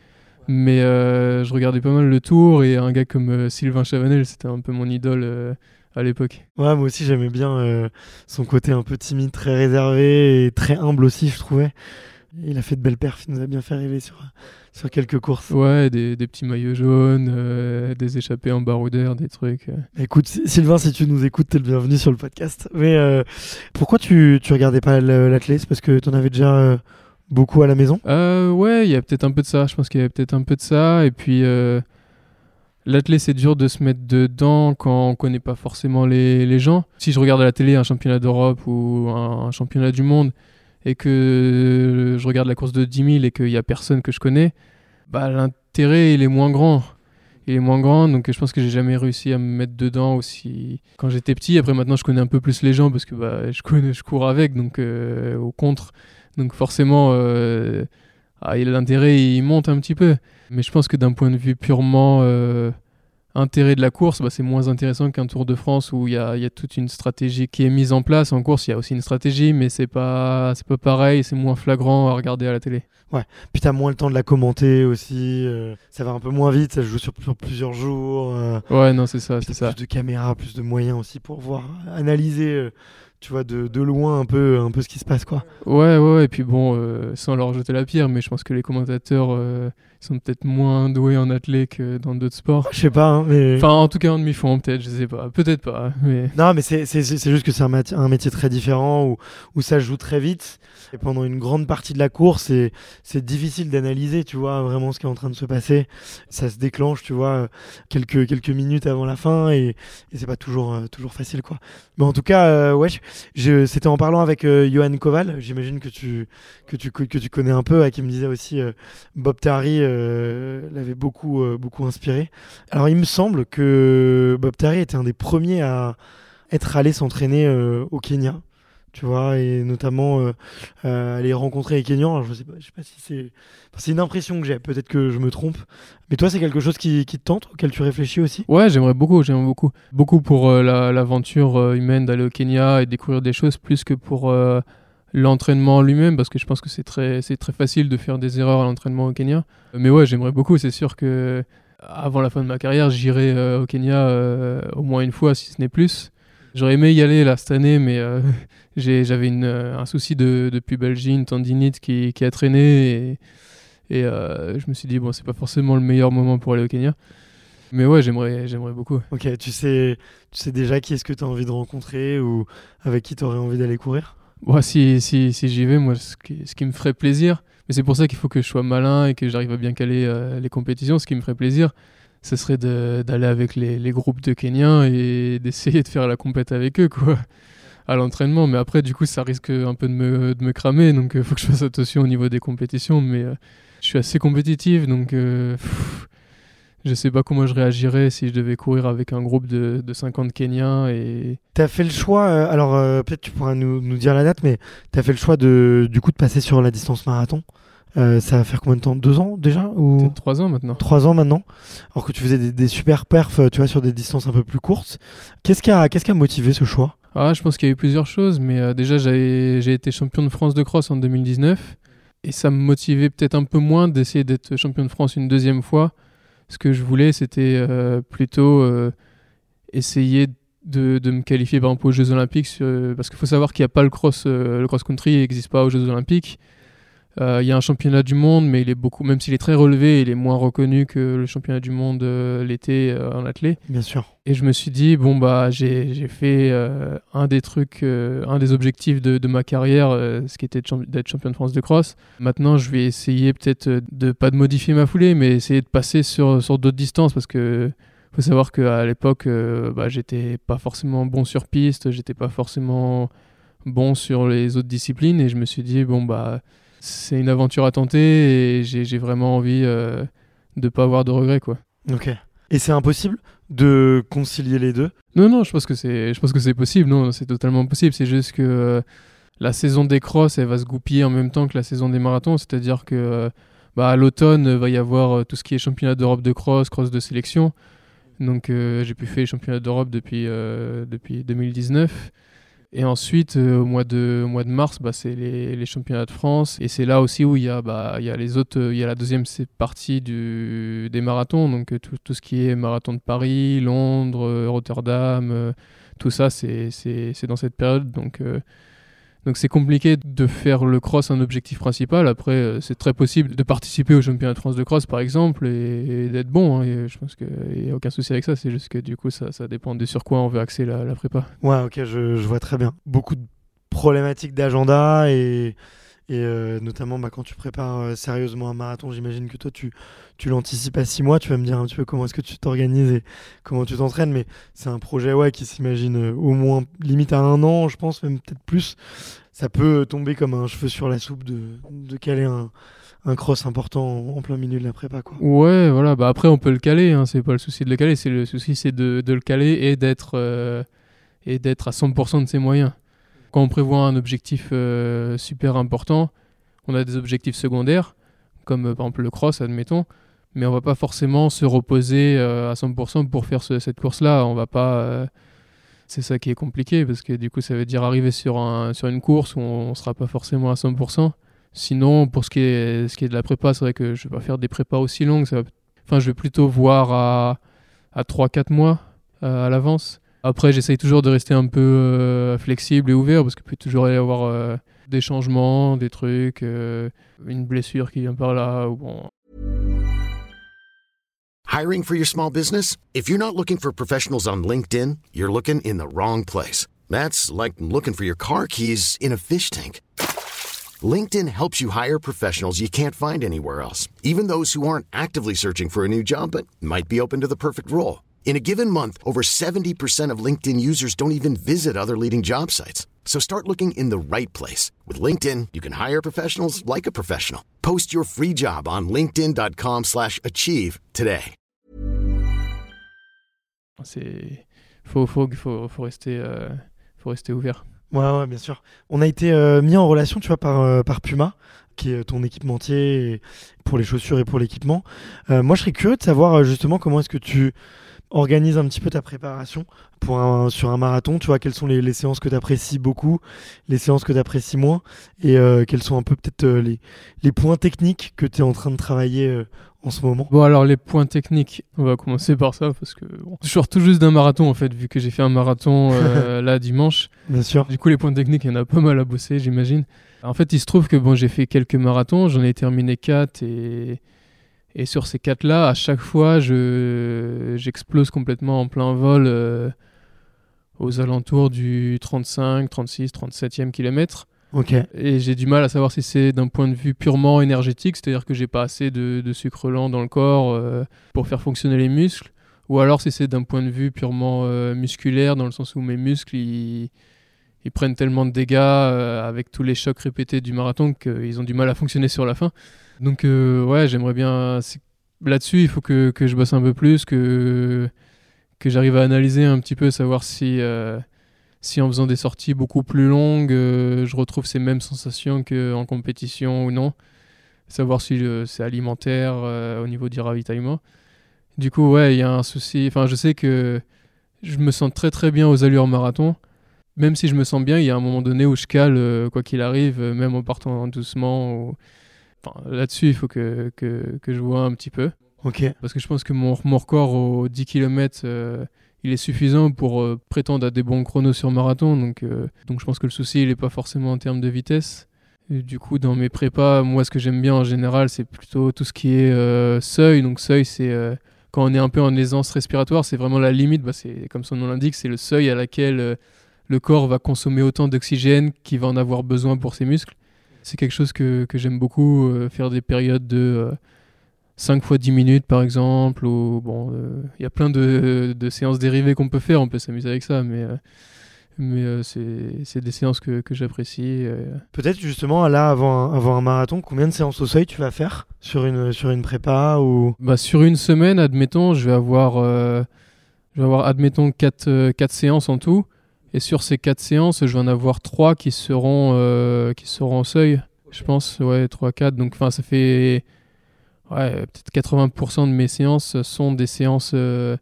Mais euh, je regardais pas mal le tour et un gars comme euh, Sylvain Chavanel, c'était un peu mon idole euh, à l'époque. Ouais, moi aussi j'aimais bien son côté un peu timide, très réservé et très humble aussi, je trouvais. Il a fait de belles perfs, il nous a bien fait rêver sur, sur quelques courses. Ouais, des, des petits maillots jaunes, euh, des échappées en baroudeur, des trucs. euh. Écoute, Sylvain, si tu nous écoutes, t'es le bienvenu sur le podcast. Mais euh, pourquoi tu, tu regardais pas C'est parce que t'en avais déjà beaucoup à la maison? Euh, ouais, il y a peut-être un peu de ça. Je pense qu'il y a peut-être un peu de ça. Et puis, l'athlé, c'est dur de se mettre dedans quand on connaît pas forcément les, les gens. Si je regarde à la télé un championnat d'Europe ou un, un championnat du monde et que je regarde la course de 10 000 et qu'il y a personne que je connais, bah, l'intérêt, il est moins grand. Il est moins grand, donc je pense que j'ai jamais réussi à me mettre dedans aussi quand j'étais petit. Après, maintenant, je connais un peu plus les gens parce que bah, je, cours avec, donc euh, au contre. Donc forcément, euh, ah, l'intérêt, il monte un petit peu. Mais je pense que d'un point de vue purement euh, intérêt de la course, bah, c'est moins intéressant qu'un Tour de France où il y a, il y a toute une stratégie qui est mise en place. En course, il y a aussi une stratégie, mais c'est pas, c'est pas pareil, c'est moins flagrant à regarder à la télé. Puis t'as moins le temps de la commenter aussi. euh, ça va un peu moins vite, ça joue sur, sur plusieurs jours. euh, Ouais, non, c'est ça, c'est ça. plus de caméras, plus de moyens aussi pour voir, analyser, euh, tu vois, de, de loin un peu, un peu ce qui se passe, quoi. Ouais, ouais, et puis bon, euh, sans leur jeter la pierre, mais je pense que les commentateurs euh, sont peut-être moins doués en athlé que dans d'autres sports. Je sais pas, hein, mais. Enfin, en tout cas en demi-fond, peut-être, je sais pas. Peut-être pas, mais... Non, mais c'est juste que c'est un, un métier très différent où, où ça joue très vite. Et pendant une grande partie de la course, c'est difficile d'analyser, tu vois, vraiment ce qui est en train de se passer. Ça se déclenche, tu vois, quelques, quelques minutes avant la fin et, et c'est pas toujours, euh, toujours facile, quoi. Mais en tout cas, euh, ouais, je- c'était en parlant avec euh, Johan Koval, j'imagine que tu, connais un peu, à qui me disait aussi euh, Bob Terry euh, l'avait beaucoup, beaucoup inspiré. Alors, il me semble que Bob Terry était un des premiers à être allé s'entraîner au Kenya, tu vois, et notamment euh, euh, aller rencontrer les Kenyans. Alors, je sais sais pas si c'est, une impression que j'ai. Peut-être que je me trompe. Mais toi, c'est quelque chose qui, te tente, auquel tu réfléchis aussi? Ouais, j'aimerais beaucoup, j'aimerais beaucoup. Beaucoup pour euh, la- l'aventure humaine d'aller au Kenya et découvrir des choses, plus que pour l'entraînement lui-même, parce que je pense que c'est très, très facile de faire des erreurs à l'entraînement au Kenya. Mais ouais, j'aimerais beaucoup, c'est sûr que avant la fin de ma carrière, j'irai au Kenya au moins une fois, si ce n'est plus. J'aurais aimé y aller là cette année, mais euh, j'avais euh, un souci de, de pubalgie, une tendinite qui, qui a traîné, et, et euh, je me suis dit, bon, c'est pas forcément le meilleur moment pour aller au Kenya. Mais ouais, j'aimerais, j'aimerais beaucoup. Ok, tu sais, tu sais déjà qui est-ce que tu as envie de rencontrer ou avec qui tu aurais envie d'aller courir? Moi, si, si, si j'y vais, moi, ce qui, ce qui me ferait plaisir, mais c'est pour ça qu'il faut que je sois malin et que j'arrive à bien caler euh, les compétitions, ce qui me ferait plaisir, ce serait d'aller avec les, les groupes de Kenyans et d'essayer de faire la compète avec eux, quoi, à l'entraînement. Mais après, du coup, ça risque un peu de me, de me cramer, donc il faut que je fasse attention au niveau des compétitions. Mais euh, je suis assez compétitif, donc euh, pff, je sais pas comment je réagirais si je devais courir avec un groupe de, de 50 Kenyans et Tu as fait le choix, euh, alors euh, peut-être tu pourras nous, nous dire la date, mais tu as fait le choix de, du coup de passer sur la distance marathon? Euh, ça va faire combien de temps? Deux ans déjà ou 3 ans maintenant. trois ans maintenant Alors que tu faisais des, des super perfs, euh, tu vois, sur des distances un peu plus courtes. Qu'est-ce qui a, qu'est-ce qui a motivé ce choix? Ah, je pense qu'il y a eu plusieurs choses, mais euh, déjà j'ai été champion de France de cross en 2019 et ça me motivait peut-être un peu moins d'essayer d'être champion de France une deuxième fois. Ce que je voulais, c'était euh, plutôt essayer de, de me qualifier par exemple aux Jeux Olympiques, parce qu'il faut savoir qu'il n'y a pas le cross, le cross country n'existe pas aux Jeux Olympiques. Euh, Il y a un championnat du monde, mais il est beaucoup, même s'il est très relevé, il est moins reconnu que le championnat du monde euh, l'été euh, en athlée. Bien sûr. Et je me suis dit, bon, bah, j'ai j'ai fait euh, un des trucs, un des objectifs de, de ma carrière, ce qui était d'être champion de France de cross. Maintenant, je vais essayer peut-être de, pas de modifier ma foulée, mais essayer de passer sur, sur d'autres distances parce que faut savoir qu'à l'époque, bah, j'étais pas forcément bon sur piste, j'étais pas forcément bon sur les autres disciplines et je me suis dit, bon, bah, c'est une aventure à tenter et j'ai vraiment envie euh, de pas avoir de regrets, quoi. Ok. Et c'est impossible de concilier les deux? Non, non, je pense que c'est, je pense que c'est possible. Non, c'est totalement possible. C'est juste que euh, la saison des crosses, elle va se goupiller en même temps que la saison des marathons. C'est-à-dire que euh, bah, à l'automne, va y avoir euh, tout ce qui est championnat d'Europe de cross, cross de sélection. Donc euh, j'ai pu faire les championnats d'Europe depuis, depuis 2019. Et ensuite, euh, au, mois de, mois de mars, bah, c'est les, les championnats de France. Et c'est là aussi où il y a, bah, y a les autres, il y a la deuxième partie du, des marathons. Donc euh, tout, tout ce qui est marathon de Paris, Londres, euh, Rotterdam, tout ça, c'est dans cette période. Donc donc c'est compliqué de faire le cross un objectif principal. Après, euh, c'est très possible de participer au championnat de France de cross, par exemple, et, d'être bon. hein. Et je pense qu'il n'y a aucun souci avec ça. C'est juste que du coup, ça, ça dépend de sur quoi on veut axer la, la prépa. Ouais, ok, je, je vois très bien. Beaucoup de problématiques d'agenda et, et euh, notamment bah, quand tu prépares euh, sérieusement un marathon, j'imagine que toi tu, l'anticipes à six mois. Tu vas me dire un petit peu comment est-ce que tu t'organises et comment tu t'entraînes, mais c'est un projet ouais, qui s'imagine euh, au moins limite à un an, je pense, même peut-être plus. Ça peut tomber comme un cheveu sur la soupe de, caler un, cross important en, plein milieu de la prépa. Quoi. Ouais, voilà. Bah après, on peut le caler. Hein. C'est pas le souci de le caler. C'est le souci, c'est de, le caler et d'être et d'être à 100% de ses moyens. Quand on prévoit un objectif euh, super important, on a des objectifs secondaires, comme euh, par exemple le cross, admettons, mais on va pas forcément se reposer euh, à 100% pour faire ce- cette course-là. On va pas. c'est ça qui est compliqué parce que du coup, ça veut dire arriver sur, un, sur une course où on, sera pas forcément à 100%. Sinon, pour ce qui est, de la prépa, c'est vrai que je vais pas faire des prépas aussi longues. Ça Enfin, je vais plutôt voir à, à 3-4 mois à l'avance. Après, j'essaye toujours de rester un peu euh, flexible et ouvert parce qu'il peut toujours y avoir euh, des changements, des trucs, euh, une blessure qui vient par là. Hiring for your small business? If you're not looking for professionals on LinkedIn, you're looking in the wrong place. That's like looking for your car keys in a fish tank. LinkedIn helps you hire professionals you can't find anywhere else, even those who aren't actively searching for a new job but might be open to the perfect role. In a given month, over 70% of LinkedIn users don't even visit other leading job sites. So start looking in the right place. With LinkedIn, you can hire professionals like a professional. Post your free job on linkedin.com/achieve slash achieve today. C'est faut, faut, faut, faut, rester, euh, faut rester ouvert. Ouais, ouais, bien sûr. On a été euh, mis en relation, tu vois, par, euh, par Puma, qui est ton équipementier pour les chaussures et pour l'équipement. Euh, moi, je serais curieux de savoir euh, justement comment est-ce que tu organises un petit peu ta préparation pour un, sur un marathon. Tu vois, quelles sont les, les séances que tu apprécies beaucoup, les séances que tu apprécies moins, et euh, quels sont un peu peut-être euh, les, les points techniques que tu es en train de travailler euh, en ce moment? Bon, alors les points techniques, on va commencer par ça parce que bon, je sors tout juste d'un marathon en fait, vu que j'ai fait un marathon là dimanche. Bien sûr. Du coup, les points techniques, il y en a pas mal à bosser, j'imagine. En fait, il se trouve que bon, j'ai fait quelques marathons, j'en ai terminé quatre et, et sur ces quatre-là, à chaque fois, je, j'explose complètement en plein vol euh, aux alentours du 35, 36, 37e kilomètre. Ok. Et j'ai du mal à savoir si c'est d'un point de vue purement énergétique, c'est-à-dire que j'ai pas assez de, de sucre lent dans le corps euh, pour faire fonctionner les muscles, ou alors si c'est d'un point de vue purement euh, musculaire, dans le sens où mes muscles ils, ils prennent tellement de dégâts euh, avec tous les chocs répétés du marathon qu'ils ont du mal à fonctionner sur la fin. Donc euh, ouais, j'aimerais bien là-dessus, il faut que, que je bosse un peu plus, que que j'arrive à analyser un petit peu, savoir si euh, si en faisant des sorties beaucoup plus longues, euh, je retrouve ces mêmes sensations qu'en compétition ou non. Savoir si c'est alimentaire au niveau du ravitaillement. Du coup, ouais, il y a un souci. Enfin, je sais que je me sens très très bien aux allures marathon. Même si je me sens bien, il y a un moment donné où je cale, quoi qu'il arrive, même en partant doucement. ou- Enfin, Là-dessus, il faut que, que, que je vois un petit peu. Ok. Parce que je pense que mon, mon record aux 10 km, il est suffisant pour euh, prétendre à des bons chronos sur marathon. Donc, euh, donc je pense que le souci, il n'est pas forcément en termes de vitesse. Et du coup, dans mes prépas, moi, ce que j'aime bien en général, c'est plutôt tout ce qui est euh, seuil. Donc, seuil, c'est quand on est un peu en aisance respiratoire, c'est vraiment la limite. Bah, c'est comme son nom l'indique, c'est le seuil à laquelle le corps va consommer autant d'oxygène qu'il va en avoir besoin pour ses muscles. C'est quelque chose que, que j'aime beaucoup, euh, faire des périodes de euh, 5 fois 10 minutes par exemple. Ou bon, euh, il y a plein de, de séances dérivées qu'on peut faire, on peut s'amuser avec ça, mais, euh, mais c'est des séances que, que j'apprécie. Peut-être justement, là, avant un, avant un marathon, combien de séances au seuil tu vas faire sur une, sur une prépa ou... Bah, sur une semaine, admettons, je vais avoir, je vais avoir admettons, 4, séances en tout. Et sur ces 4 séances, je vais en avoir 3 qui seront, euh, qui seront au seuil. Je pense, ouais, 3-4. Donc, enfin, ça fait ouais, peut-être 80% de mes séances sont des séances euh,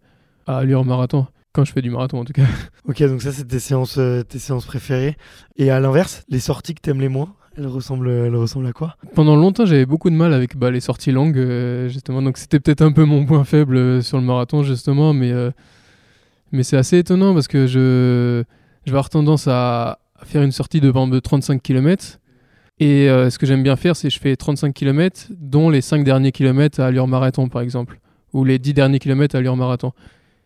à allure marathon. Quand je fais du marathon, en tout cas. Ok, donc ça, c'est tes séances, euh, tes séances préférées. Et à l'inverse, les sorties que t'aimes les moins, elles ressemblent, elles ressemblent à quoi? Pendant longtemps, j'avais beaucoup de mal avec bah, les sorties longues, euh, justement. Donc, c'était peut-être un peu mon point faible euh, sur le marathon, justement. Mais, mais c'est assez étonnant parce que je, je vais avoir tendance à faire une sortie de, de 35 km. Et euh, ce que j'aime bien faire, c'est je fais 35 km, dont les 5 derniers kilomètres à allure marathon, par exemple. Ou les 10 derniers kilomètres à allure marathon.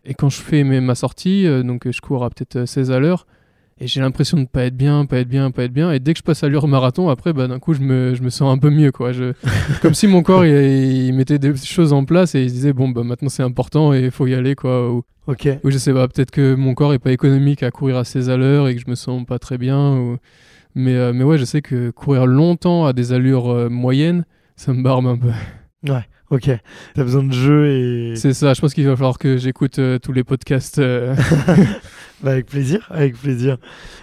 Et quand je fais ma sortie, euh, donc je cours à peut-être euh, 16 à l'heure, et j'ai l'impression de ne pas être bien, pas être bien, pas être bien. Et dès que je passe à l'heure marathon, après, bah, d'un coup, je me, je me sens un peu mieux. Quoi. Je, comme si mon corps, il, il mettait des choses en place et il se disait, bon, bah, maintenant c'est important et il faut y aller. Quoi. Ou, Ok. ou je sais pas, peut-être que mon corps est pas économique à courir à 16 à l'heure et que je me sens pas très bien. Ou... Mais, euh, mais ouais, je sais que courir longtemps à des allures euh, moyennes, ça me barbe un peu. Ok. T'as besoin de jeu et... C'est ça, je pense qu'il va falloir que j'écoute euh, tous les podcasts. euh. Bah, avec plaisir, avec plaisir.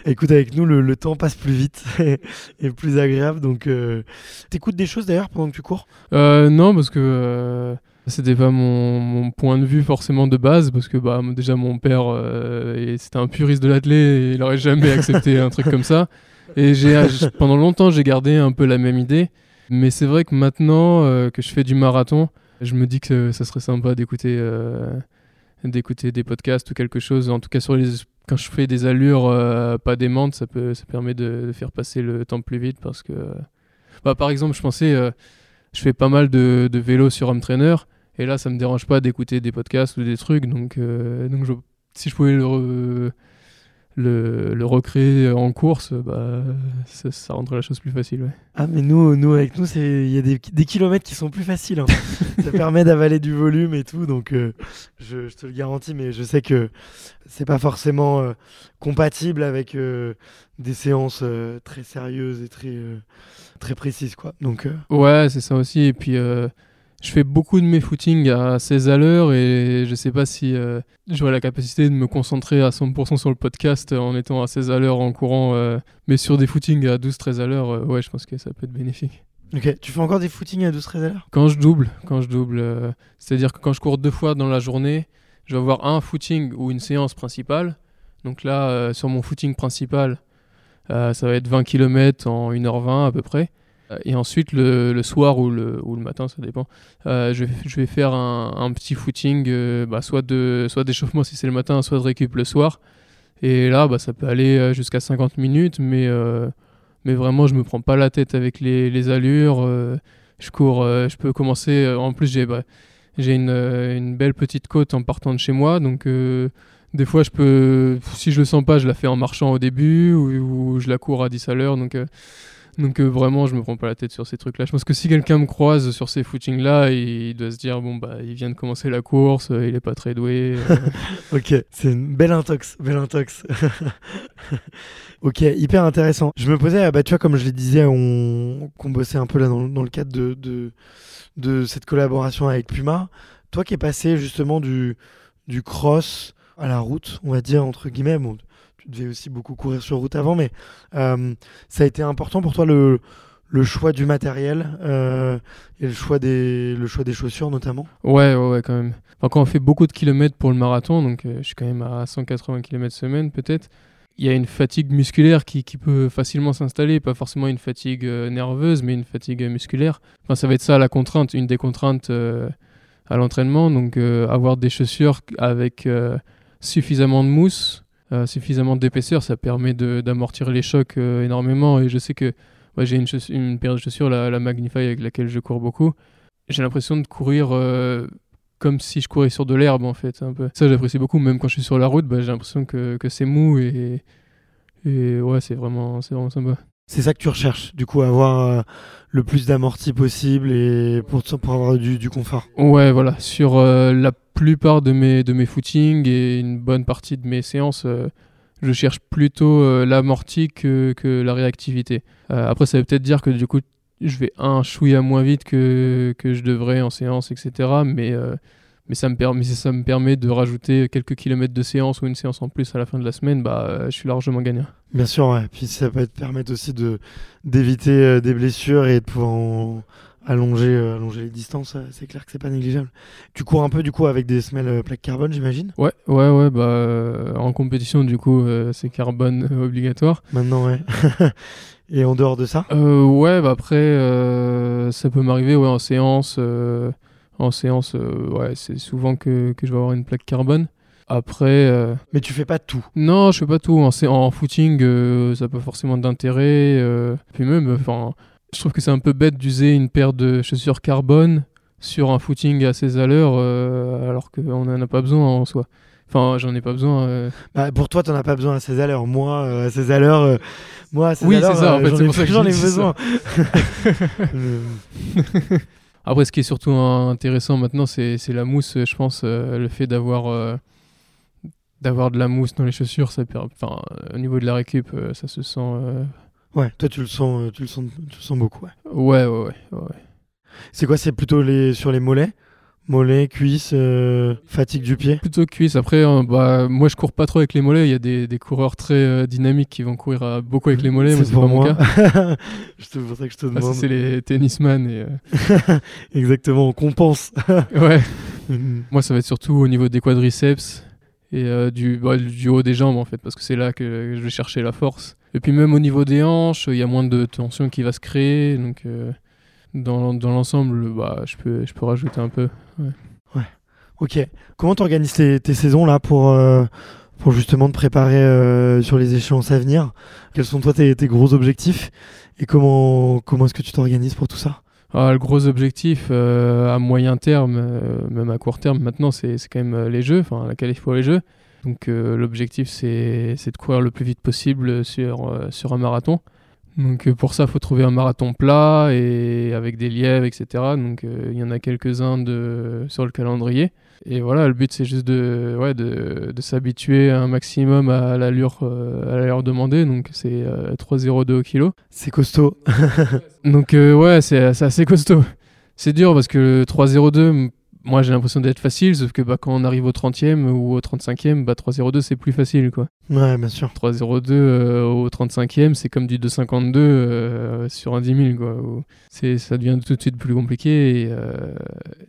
Écoute, avec nous, le, le temps passe plus vite et, plus agréable. Donc, euh... t'écoutes des choses d'ailleurs pendant que tu cours? Non, parce que c'était pas mon, mon point de vue forcément de base, parce que bah, déjà mon père, euh, c'était un puriste de l'athlé, et il aurait jamais accepté un truc comme ça. Et j'ai, j'- pendant longtemps, j'ai gardé un peu la même idée. Mais c'est vrai que maintenant euh, que je fais du marathon, je me dis que ça serait sympa d'écouter, euh, d'écouter des podcasts ou quelque chose. En tout cas, sur les, quand je fais des allures euh, pas démentes, ça, permet de, faire passer le temps plus vite. Parce que, bah, par exemple, je pensais, je fais pas mal de, vélo sur Home Trainer. Et là, ça me dérange pas d'écouter des podcasts ou des trucs. Donc, je- si je pouvais le, le, le recréer en course, bah, ça, ça rendrait la chose plus facile. Ouais. Ah, mais nous, nous avec nous, c'est- il y a des, des kilomètres qui sont plus faciles. hein. Ça permet d'avaler du volume et tout. Donc, euh, je, je te le garantis, mais je sais que c'est pas forcément euh, compatible avec euh, des séances très sérieuses et très, très précises. Quoi. Donc, Ouais, c'est ça aussi. Et puis, je fais beaucoup de mes footings à 16 à l'heure et je sais pas si euh, j'aurai la capacité de me concentrer à 100% sur le podcast en étant à 16 à l'heure en courant. euh, mais sur des footings à 12-13 à l'heure, euh, ouais, je pense que ça peut être bénéfique. ok. Tu fais encore des footings à 12-13 à l'heure? Quand je double, quand je double, euh, c'est-à-dire que quand je cours deux fois dans la journée, je vais avoir un footing ou une séance principale. Donc là, sur mon footing principal, ça va être 20 km en 1h20 à peu près. Euh, Et ensuite, le, soir ou le, ou le matin, ça dépend, euh, je, vais- faire un, petit footing, euh, bah, soit d'échauffement si c'est le matin, soit de récup le soir. Et là, bah, ça peut aller euh, jusqu'à 50 minutes, mais, mais vraiment, je me prends pas la tête avec les, allures. je cours, je peux commencer. en plus, j'ai bah, une, une belle petite côte en partant de chez moi, donc des fois, je peux, si je le sens pas, je la fais en marchant au début ou, je la cours à 10 à l'heure. Donc, donc euh, vraiment, je me prends pas la tête sur ces trucs-là. Je pense que si quelqu'un me croise sur ces footings-là, il, doit se dire bon bah, il vient de commencer la course, euh, il est pas très doué. euh, Ok, c'est une belle intox, belle intox. ok, hyper intéressant. Je me posais, ah bah, tu vois, comme je le disais, on, bossait un peu là dans, le cadre de, de, de cette collaboration avec Puma. Toi qui es passé justement du, du cross à la route, on va dire, entre guillemets, bon, tu devais aussi beaucoup courir sur route avant, mais euh, ça a été important pour toi le, choix du matériel euh, et le choix, des, le choix des chaussures notamment? Ouais, ouais, ouais, quand même. Enfin, quand on fait beaucoup de kilomètres pour le marathon, donc euh, je suis quand même à 180 km semaine peut-être, il y a une fatigue musculaire qui, peut facilement s'installer, pas forcément une fatigue nerveuse, mais une fatigue musculaire. Enfin, ça va être ça la contrainte, une des contraintes à l'entraînement, donc avoir des chaussures avec suffisamment de mousse, euh, suffisamment d'épaisseur, ça permet de- d'amortir les chocs euh, énormément, et je sais que j'ai une, une paire de chaussures, la, la Magnify, avec laquelle je cours beaucoup. J'ai l'impression de courir euh, comme si je courais sur de l'herbe, en fait. Un peu. Ça, j'apprécie beaucoup. Même quand je suis sur la route, bah, j'ai l'impression que, que c'est mou et, et ouais, c'est vraiment, c'est vraiment sympa. C'est ça que tu recherches, du coup, avoir le plus d'amorti possible et pour, pour avoir du, du confort? Ouais, voilà. Sur la plupart de mes, de mes footings et une bonne partie de mes séances, euh, je cherche plutôt euh, l'amorti que, que la réactivité. Euh, après, ça veut peut-être dire que du coup, je vais un chouïa moins vite que, que je devrais en séance, etc. Mais, euh, mais, ça me permet, ça me permet de rajouter quelques kilomètres de séance ou une séance en plus à la fin de la semaine, bah, je suis largement gagnant. Bien sûr, ouais. Puis ça peut te permettre aussi d'éviter des blessures et de pouvoir en- allonger, euh, allonger les distances. euh, C'est clair que c'est pas négligeable. Tu cours un peu du coup avec des semelles euh, plaques carbone, j'imagine? Ouais, ouais, ouais. Bah, euh, en compétition, du coup, euh, c'est carbone obligatoire. Maintenant, ouais. et en dehors de ça? Euh, ouais, bah après, ça peut m'arriver ouais, en séance. en séance, ouais, c'est souvent que, que je vais avoir une plaque carbone. Après, Mais tu fais pas tout? non, je fais pas tout. En, en footing, ça n'a pas forcément d'intérêt. puis même, enfin, je trouve que c'est un peu bête d'user une paire de chaussures carbone sur un footing à 16 à l'heure, euh, alors qu'on n'en a pas besoin en soi. Enfin, j'en ai pas besoin. euh. Bah, pour toi, t'en as pas besoin à 16 à l'heure. Moi, euh, à 16 à l'heure, euh, moi, à 16 Oui, c'est ça, en fait, j'en c'est ai- pour ça que j'en je ai besoin. Après, ce qui est surtout intéressant maintenant, c'est la mousse. Je pense le fait d'avoir d'avoir de la mousse dans les chaussures, ça enfin, au niveau de la récup, ça se sent. Ouais, toi, tu le sens, euh, tu le sens, tu le sens beaucoup. ouais. Ouais, ouais, ouais. ouais. C'est quoi C'est plutôt les sur les mollets, mollets, cuisses, euh, fatigue du pied? Plutôt cuisse. Après, euh, bah, moi, je cours pas trop avec les mollets. Il y a des, des coureurs très euh, dynamiques qui vont courir beaucoup avec les mollets. C'est pour pas moi. C'est pour ça que je te Ah, demande. c'est les tennisman. Et, euh, Exactement, on compense. ouais. Moi, ça va être surtout au niveau des quadriceps et euh, du, bah, du haut des jambes, en fait, parce que c'est là que je vais chercher la force. Et puis même au niveau des hanches, il y a moins de tension qui va se créer. Donc, euh, dans, dans l'ensemble, bah, je, peux, je peux rajouter un peu. Ok. Comment t'organises tes, tes saisons là pour, euh, pour justement te préparer sur les échéances à venir? Quels sont toi tes, tes gros objectifs? Et comment, comment est-ce que tu t'organises pour tout ça? Ah, le gros objectif euh, à moyen terme, euh, même à court terme maintenant, c'est quand même euh, les Jeux, enfin la qualif pour les Jeux. Donc l'objectif, c'est de courir le plus vite possible sur, sur un marathon. Donc pour ça, il faut trouver un marathon plat et avec des lièvres, etc. Donc il y en a quelques-uns sur le calendrier. Et voilà, le but, c'est juste de, ouais, de, de s'habituer un maximum à l'allure euh, à l'allure demandée. Donc c'est euh, 3,02 au kilo. C'est costaud. Donc euh, ouais, c'est assez costaud. C'est dur parce que le 3-0-2, m- moi j'ai l'impression d'être facile, sauf que bah, quand on arrive au 30e ou au 35e, bah, 3-0-2 c'est plus facile. quoi. ouais, bien sûr. 3-0-2 euh, au 35e, c'est comme du 2-52 euh, sur un 10 000. Quoi, c'est- ça devient tout de suite plus compliqué. Et, euh,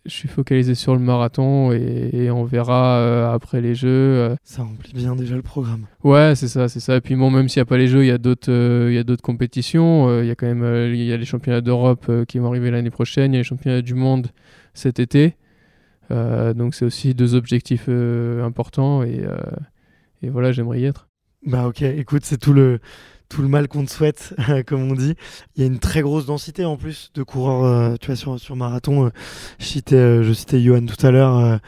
je suis focalisé sur le marathon et, et on verra après les jeux. Ça remplit bien déjà le programme. Ouais, c'est ça, c'est ça. Et puis bon, même s'il n'y a pas les jeux, il y a d'autres, il y a d'autres compétitions. Il y a quand même, il y a les championnats d'Europe qui vont arriver l'année prochaine. Il y a les championnats du monde cet été. Euh, donc c'est aussi deux objectifs euh, importants et, euh, et voilà, j'aimerais y être. Bah ok, écoute, c'est tout le, tout le mal qu'on te souhaite, comme on dit. Il y a une très grosse densité en plus de coureurs, tu vois, sur, sur marathon. je, citais, je citais Johan tout à l'heure,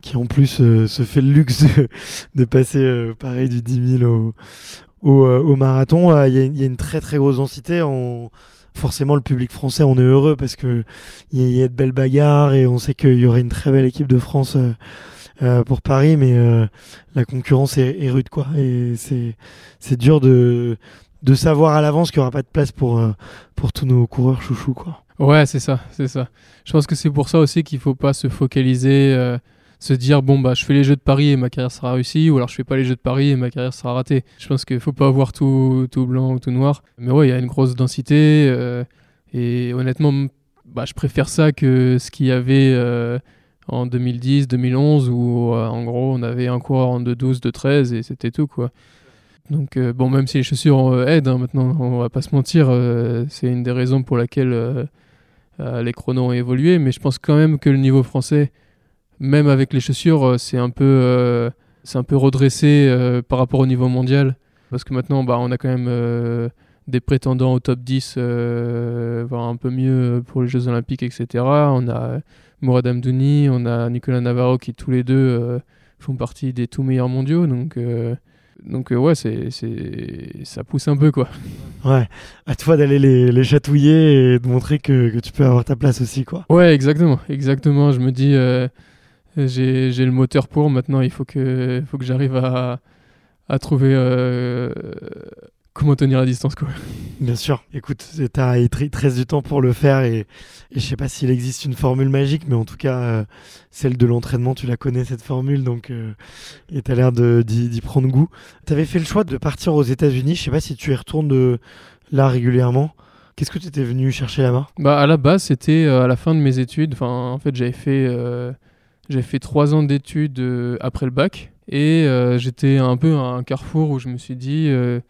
qui en plus se fait le luxe de, passer pareil du 10 000 au, au, marathon. Il y, a, il y a une très très grosse densité. On... Forcément, le public français, on est heureux parce que il y, a- de belles bagarres et on sait qu'il y aurait une très belle équipe de France euh, euh, pour Paris, mais euh, la concurrence est, rude, quoi. Et c'est dur de savoir à l'avance qu'il n'y aura pas de place pour pour tous nos coureurs chouchous, quoi. Ouais, c'est ça, c'est ça. Je pense que c'est pour ça aussi qu'il faut pas se focaliser, se dire bon bah je fais les Jeux de Paris et ma carrière sera réussie, ou alors je fais pas les Jeux de Paris et ma carrière sera ratée. Je pense qu'il faut pas avoir tout, tout blanc ou tout noir. Mais ouais, il y a une grosse densité euh, et honnêtement, bah, je préfère ça que ce qu'il y avait euh, en 2010, 2011 où euh, en gros on avait un coureur en 2-12, 2-13 et c'était tout quoi. Donc bon, même si les chaussures aident, hein, maintenant on va pas se mentir, c'est une des raisons pour laquelle les chronos ont évolué, mais je pense quand même que le niveau français, même avec les chaussures, euh, c'est un peu, euh, c'est un peu redressé euh, par rapport au niveau mondial, parce que maintenant, bah, on a quand même des prétendants au top 10, voire un peu mieux pour les Jeux Olympiques, etc. On a Mourad Amdouni, on a Nicolas Navarro qui tous les deux font partie des tout meilleurs mondiaux. Donc, donc ouais, c'est, c'est, ça pousse un peu quoi. Ouais, à toi d'aller les, les, chatouiller et de montrer que, que, tu peux avoir ta place aussi quoi. Ouais, exactement, exactement. Je me dis, j'ai le moteur pour. Maintenant, il faut que, faut que j'arrive à, à trouver euh, comment tenir la distance quoi. Bien sûr. Écoute, as très du temps pour le faire et, et je sais pas s'il existe une formule magique, mais en tout cas, euh, celle de l'entraînement, tu la connais cette formule, donc euh, et tu as l'air d'y prendre goût. Tu avais fait le choix de partir aux États-Unis. Je sais pas si tu y retournes de là régulièrement. Qu'est-ce que tu étais venu chercher là-bas? Bah à la base, c'était à la fin de mes études. Enfin, en fait, j'avais fait j'ai fait trois ans d'études après le bac. Et euh, j'étais un peu à un carrefour où je me suis dit, euh,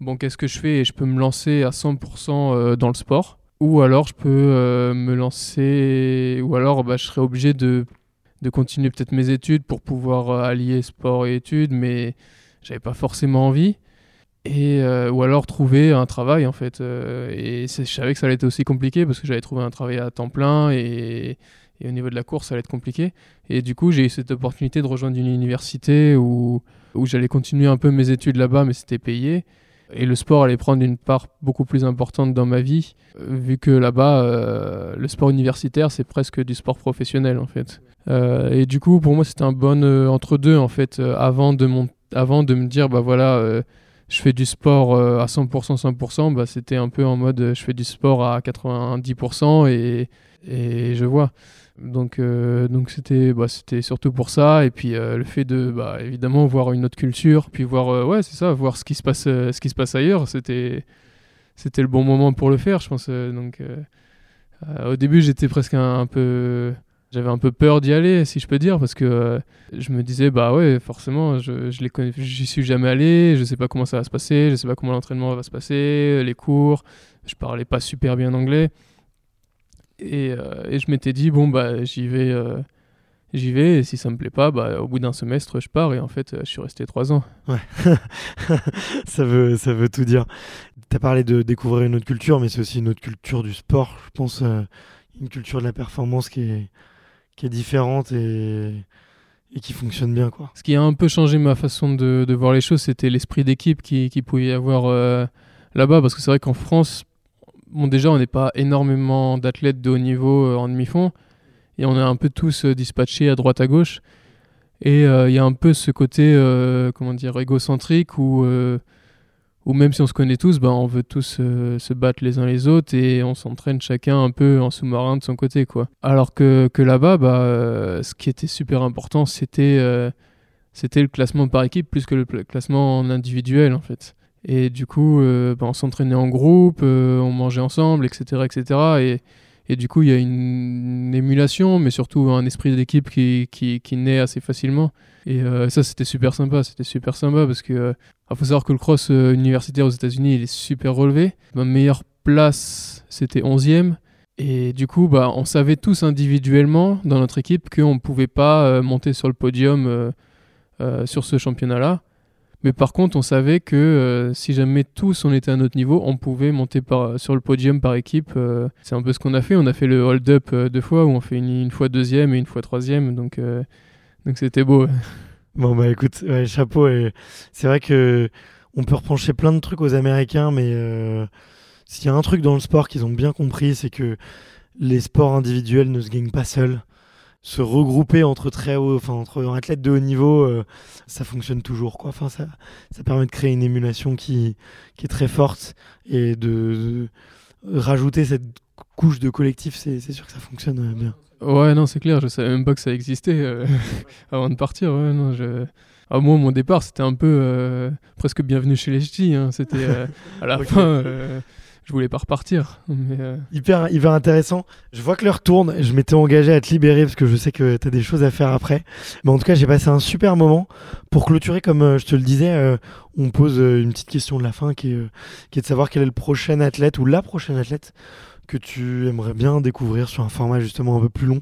bon, qu'est-ce que je fais? Et je peux me lancer à 100% euh, dans le sport. Ou alors je peux me lancer, ou alors bah, je serais obligé de, de continuer peut-être mes études pour pouvoir allier sport et études, mais j'avais pas forcément envie. Et, ou alors trouver un travail en fait. et je savais que ça allait être aussi compliqué parce que j'avais trouvé un travail à temps plein et, et au niveau de la course, ça allait être compliqué. Et du coup, j'ai eu cette opportunité de rejoindre une université où, où j'allais continuer un peu mes études là-bas, mais c'était payé. Et le sport allait prendre une part beaucoup plus importante dans ma vie, vu que là-bas, euh, le sport universitaire, c'est presque du sport professionnel, en fait. Euh, et du coup, pour moi, c'était un bon euh, entre-deux, en fait, avant, de mon... avant de me dire, bah voilà, je fais du sport à 100%, 100%, bah, c'était un peu en mode, je fais du sport à 90% et, et je vois. Donc, euh, donc c'était, bah, c'était surtout pour ça. Et puis euh, le fait de, bah, évidemment, voir une autre culture, puis voir, euh, ouais, c'est ça, voir ce qui se passe, ce qui se passe ailleurs. C'était, c'était le bon moment pour le faire, je pense. donc, au début, j'étais presque un, peu, j'avais un peu peur d'y aller, si je peux dire, parce que je me disais, bah ouais, forcément, je, je les connais, j'y suis jamais allé, je sais pas comment ça va se passer, je sais pas comment l'entraînement va se passer, les cours. Je parlais pas super bien anglais. Euh, et, je m'étais dit, bon, bah, j'y vais, euh, j'y vais, et si ça me plaît pas, bah, au bout d'un semestre, je pars, et en fait, je suis resté trois ans. Ouais, ça, veut, ça veut tout dire. Tu as parlé de découvrir une autre culture, mais c'est aussi une autre culture du sport, je pense, euh, une culture de la performance qui est, qui est différente et, et qui fonctionne bien. Quoi. Ce qui a un peu changé ma façon de, de voir les choses, c'était l'esprit d'équipe qui, qui pouvait y avoir là-bas, parce que c'est vrai qu'en France, bon, déjà, on n'est pas énormément d'athlètes de haut niveau euh, en demi-fond. Et on est un peu tous euh, dispatchés à droite à gauche. Et euh, il y a un peu ce côté, comment dire, égocentrique où, où même si on se connaît tous, bah, on veut tous se battre les uns les autres et on s'entraîne chacun un peu en sous-marin de son côté. quoi. Alors que, que là-bas, bah, ce qui était super important, c'était le classement par équipe plus que le classement en individuel en fait. Et du coup, euh, bah, on s'entraînait en groupe, euh, on mangeait ensemble, etc. etc. Et, et du coup, il y a une, émulation, mais surtout un esprit d'équipe qui, qui, qui, naît assez facilement. Et euh, ça, c'était super sympa. C'était super sympa parce que il faut savoir que le cross universitaire aux États-Unis, il est super relevé. Ma meilleure place, c'était 11e. Et du coup, bah, on savait tous individuellement dans notre équipe qu'on ne pouvait pas monter sur le podium sur ce championnat-là. Mais par contre, on savait que euh, si jamais tous on était à notre niveau, on pouvait monter sur le podium par équipe. Euh, c'est un peu ce qu'on a fait. On a fait le hold-up euh, deux fois où on fait une, fois deuxième et une fois troisième. Donc, c'était beau. Bon bah écoute, chapeau. C'est vrai que on peut reprocher plein de trucs aux Américains, mais s'il y a un truc dans le sport qu'ils ont bien compris, c'est que les sports individuels ne se gagnent pas seuls se regrouper entre très haut, enfin entre athlètes de haut niveau, euh, ça fonctionne toujours quoi. Enfin ça, ça permet de créer une émulation qui, qui est très forte et de, rajouter cette couche de collectif, c'est sûr que ça fonctionne euh, bien. Ouais non c'est clair, je savais même pas que ça existait euh, avant de partir. Ouais, non, je... Ah, moi, mon départ, c'était un peu presque bienvenue chez les ch'tis. Hein. C'était à la fin je voulais pas repartir. Euh, hyper, hyper intéressant. Je vois que l'heure tourne. Je m'étais engagé à te libérer parce que je sais que tu as des choses à faire après. Mais en tout cas, j'ai passé un super moment. Pour clôturer, comme euh, je te le disais, euh, on pose une petite question de la fin qui est, qui est de savoir quel est le prochain athlète ou la prochaine athlète que tu aimerais bien découvrir sur un format justement un peu plus long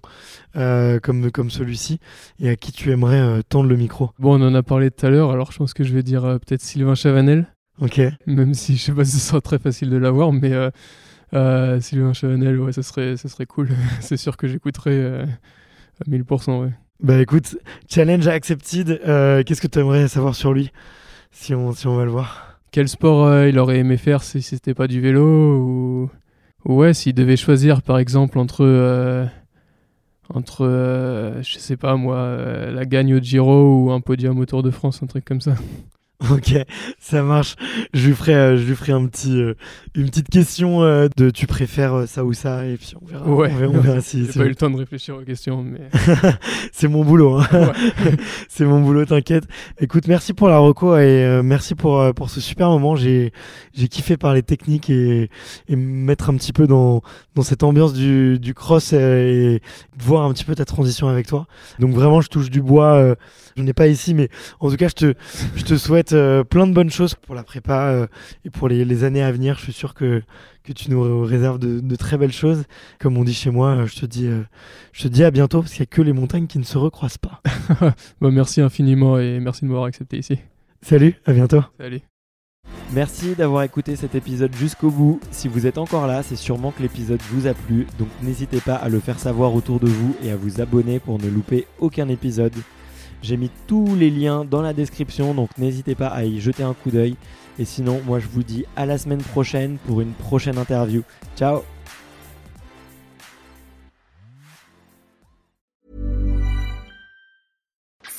comme, comme celui-ci et à qui tu aimerais tendre le micro Bon, on en a parlé tout à l'heure, alors je pense que je vais dire peut-être Sylvain Chavanel Ok. Même si je sais pas si ce sera très facile de l'avoir, mais euh, euh, Sylvain Chavanel, ouais, ça serait, ça serait cool. c'est sûr que j'écouterai euh, à 1000%. Ouais. Bah écoute, challenge accepted. Euh, Qu'est-ce que tu aimerais savoir sur lui si on, si on va le voir? Quel sport euh, il aurait aimé faire si c'était pas du vélo ou... ou ouais, s'il devait choisir par exemple entre euh, entre euh, je sais pas moi euh, la gagne au Giro ou un podium au Tour de France, un truc comme ça. Ok, ça marche. Je lui ferai, euh, je lui ferai un petit, euh, une petite question euh, de tu préfères ça ou ça et puis on verra. Ouais. on verra, on verra si. J'ai pas eu le temps de réfléchir aux questions, mais C'est mon boulot. hein. Ouais. C'est mon boulot, t'inquiète. Écoute, merci pour la reco et merci pour pour ce super moment. J'ai j'ai kiffé parler technique et et me mettre un petit peu dans dans cette ambiance du du cross euh, et voir un petit peu ta transition avec toi. Donc vraiment, je touche du bois. je n'ai pas ici, mais en tout cas, je te je te souhaite euh, plein de bonnes choses pour la prépa euh, et pour les, les années à venir. Je suis sûr que que tu nous réserves de, de très belles choses. Comme on dit chez moi, euh, je te dis euh, je te dis à bientôt parce qu'il n'y a que les montagnes qui ne se recroisent pas. bah, merci infiniment et merci de m'avoir accepté ici. Salut, à bientôt. Salut. Merci d'avoir écouté cet épisode jusqu'au bout. Si vous êtes encore là, c'est sûrement que l'épisode vous a plu, donc n'hésitez pas à le faire savoir autour de vous et à vous abonner pour ne louper aucun épisode. J'ai mis tous les liens dans la description, donc n'hésitez pas à y jeter un coup d'œil. Et sinon, moi je vous dis à la semaine prochaine pour une prochaine interview. Ciao